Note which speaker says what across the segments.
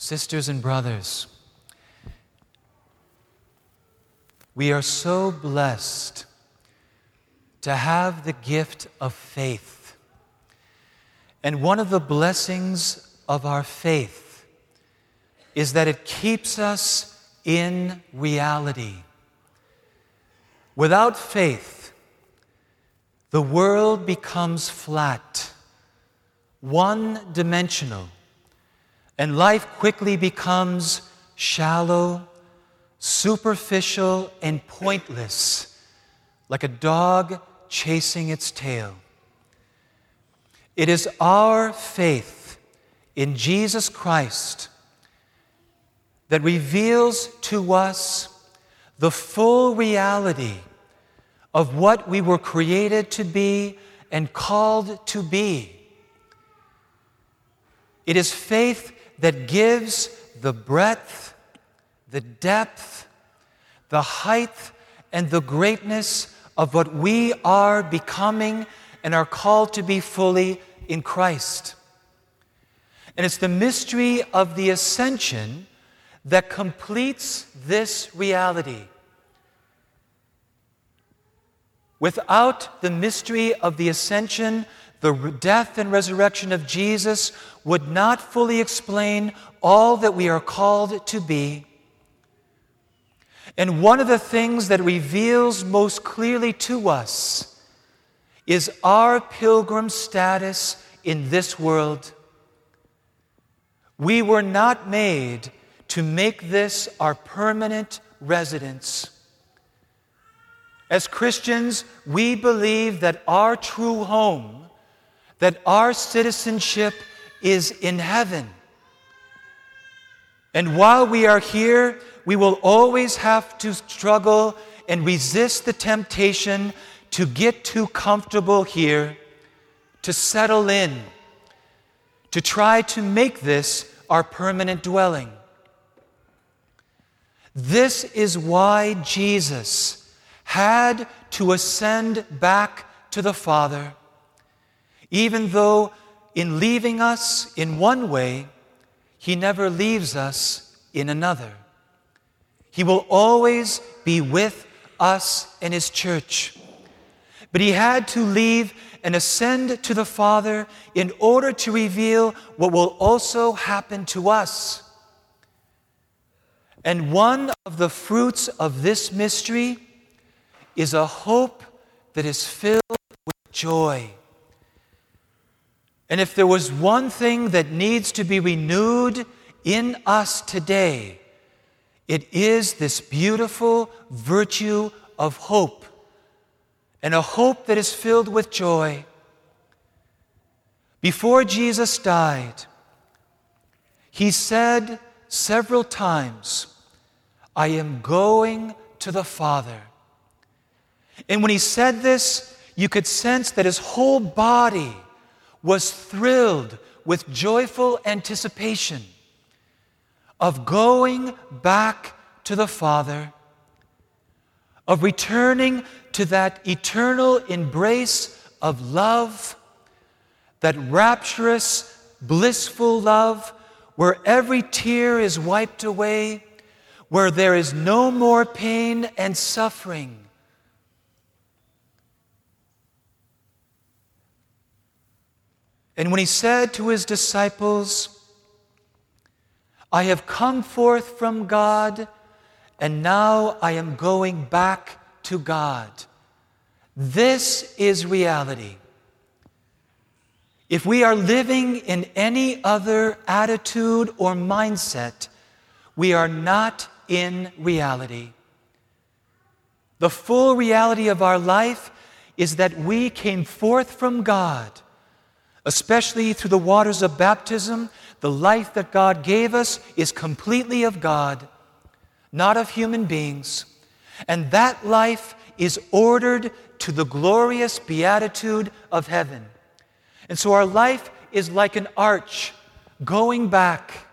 Speaker 1: Sisters and brothers, we are so blessed to have the gift of faith. And one of the blessings of our faith is that it keeps us in reality. Without faith, the world becomes flat, one dimensional, and life quickly becomes shallow, superficial, and pointless, like a dog chasing its tail. It is our faith in Jesus Christ that reveals to us the full reality of what we were created to be and called to be. It is faith that gives the breadth, the depth, the height, and the greatness of what we are becoming and are called to be fully in Christ. And it's the mystery of the ascension that completes this reality. Without the mystery of the ascension, the death and resurrection of Jesus would not fully explain all that we are called to be. And one of the things that reveals most clearly to us is our pilgrim status in this world. We were not made to make this our permanent residence. As Christians, we believe that our true home, that our citizenship is in heaven. And while we are here, we will always have to struggle and resist the temptation to get too comfortable here, to settle in, to try to make this our permanent dwelling. This is why Jesus had to ascend back to the Father, even though in leaving us in one way, He never leaves us in another. He will always be with us in His church. But He had to leave and ascend to the Father in order to reveal what will also happen to us. And one of the fruits of this mystery is a hope that is filled with joy. And if there was one thing that needs to be renewed in us today, it is this beautiful virtue of hope, and a hope that is filled with joy. Before Jesus died, he said several times, I am going to the Father. And when he said this, you could sense that his whole body was thrilled with joyful anticipation of going back to the Father, of returning to that eternal embrace of love, that rapturous, blissful love where every tear is wiped away, where there is no more pain and suffering And when he said to his disciples, I have come forth from God, and now I am going back to God. This is reality. If we are living in any other attitude or mindset, we are not in reality. The full reality of our life is that we came forth from God especially through the waters of baptism, the life that God gave us is completely of God, not of human beings. And that life is ordered to the glorious beatitude of heaven. And so our life is like an arch going back.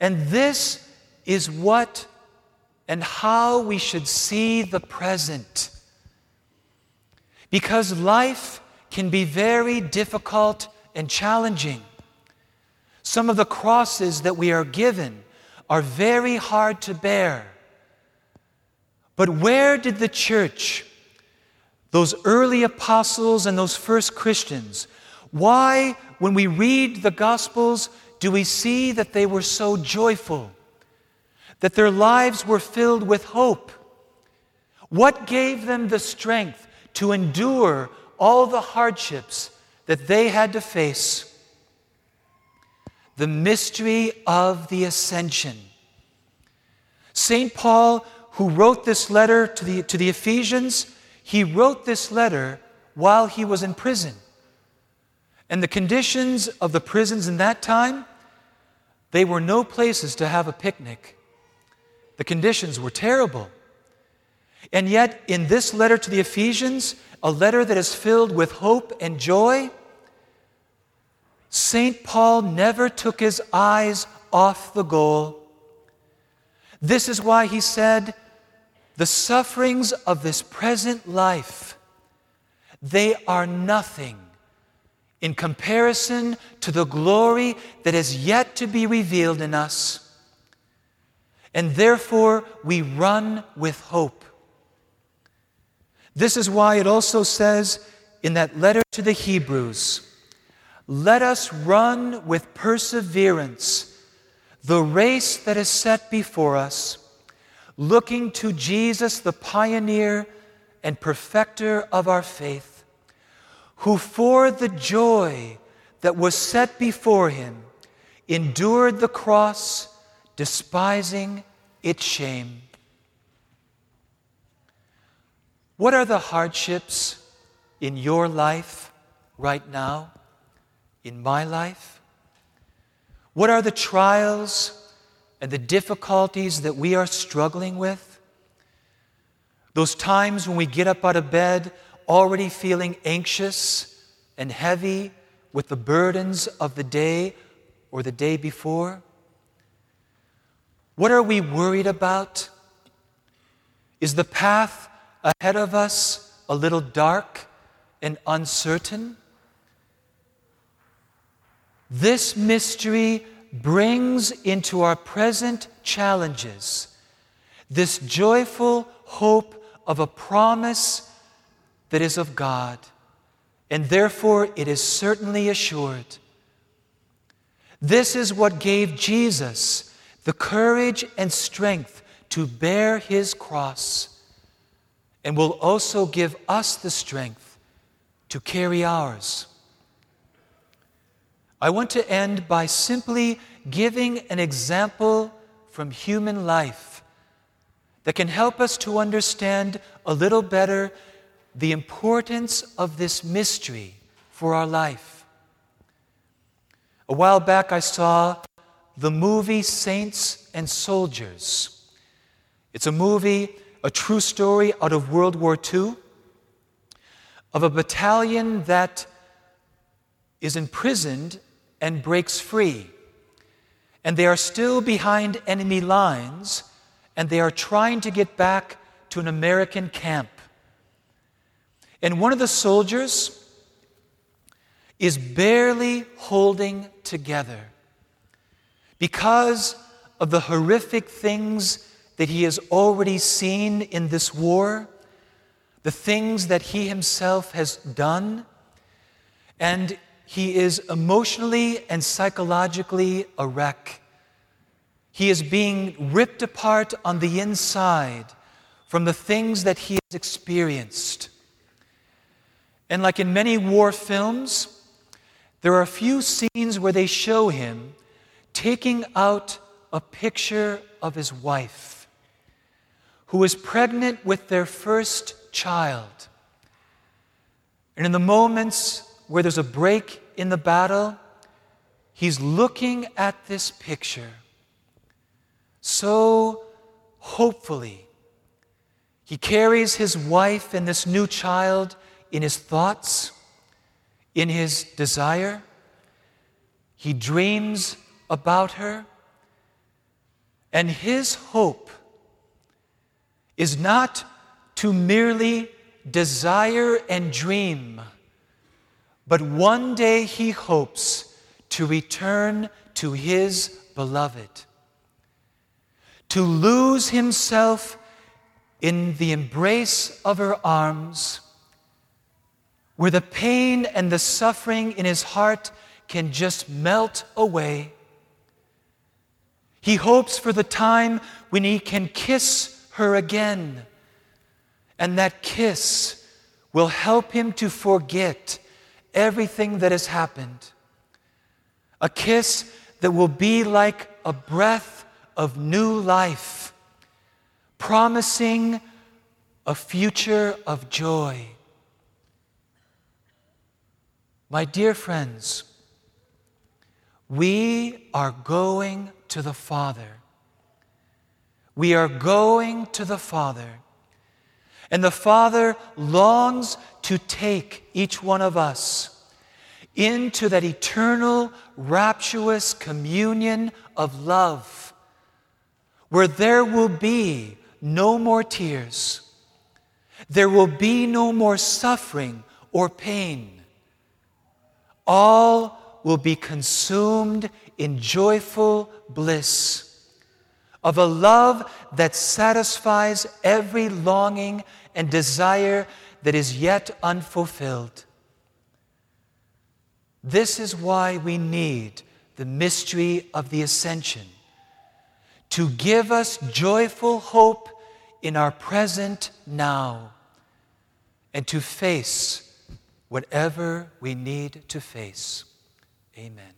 Speaker 1: And this is what and how we should see the present. Because life can be very difficult and challenging. Some of the crosses that we are given are very hard to bear. But where did the church, those early apostles and those first Christians, why, when we read the Gospels, do we see that they were so joyful, that their lives were filled with hope? What gave them the strength to endure all the hardships that they had to face? The mystery of the ascension. St. Paul, who wrote this letter to the, to the Ephesians, he wrote this letter while he was in prison. And the conditions of the prisons in that time, they were no places to have a picnic. The conditions were terrible. And yet, in this letter to the Ephesians, a letter that is filled with hope and joy, St. Paul never took his eyes off the goal. This is why he said, The sufferings of this present life, they are nothing in comparison to the glory that is yet to be revealed in us. And therefore, we run with hope. This is why it also says in that letter to the Hebrews let us run with perseverance the race that is set before us, looking to Jesus, the pioneer and perfecter of our faith, who for the joy that was set before him endured the cross, despising its shame. What are the hardships in your life right now? In my life? What are the trials and the difficulties that we are struggling with? Those times when we get up out of bed already feeling anxious and heavy with the burdens of the day or the day before? What are we worried about? Is the path ahead of us a little dark and uncertain? This mystery brings into our present challenges this joyful hope of a promise that is of God, and therefore it is certainly assured. This is what gave Jesus the courage and strength to bear his cross and will also give us the strength to carry ours. I want to end by simply giving an example from human life that can help us to understand a little better the importance of this mystery for our life. A while back, I saw the movie Saints and Soldiers. It's a movie a true story out of World War II of a battalion that is imprisoned and breaks free. And they are still behind enemy lines, and they are trying to get back to an American camp. And one of the soldiers is barely holding together because of the horrific things that he has already seen in this war, the things that he himself has done, and he is emotionally and psychologically a wreck. He is being ripped apart on the inside from the things that he has experienced. And like in many war films, there are a few scenes where they show him taking out a picture of his wife who is pregnant with their first child. And in the moments where there's a break in the battle, he's looking at this picture so hopefully. He carries his wife and this new child in his thoughts, in his desire. He dreams about her. And his hope is not to merely desire and dream, but one day he hopes to return to his beloved, to lose himself in the embrace of her arms, where the pain and the suffering in his heart can just melt away. He hopes for the time when he can kiss her again, and that kiss will help him to forget everything that has happened. A kiss that will be like a breath of new life, promising a future of joy. My dear friends, we are going to the Father. We are going to the Father. And the Father longs to take each one of us into that eternal, rapturous communion of love, where there will be no more tears, there will be no more suffering or pain. All will be consumed in joyful bliss of a love that satisfies every longing and desire that is yet unfulfilled. This is why we need the mystery of the ascension to give us joyful hope in our present now and to face whatever we need to face. Amen.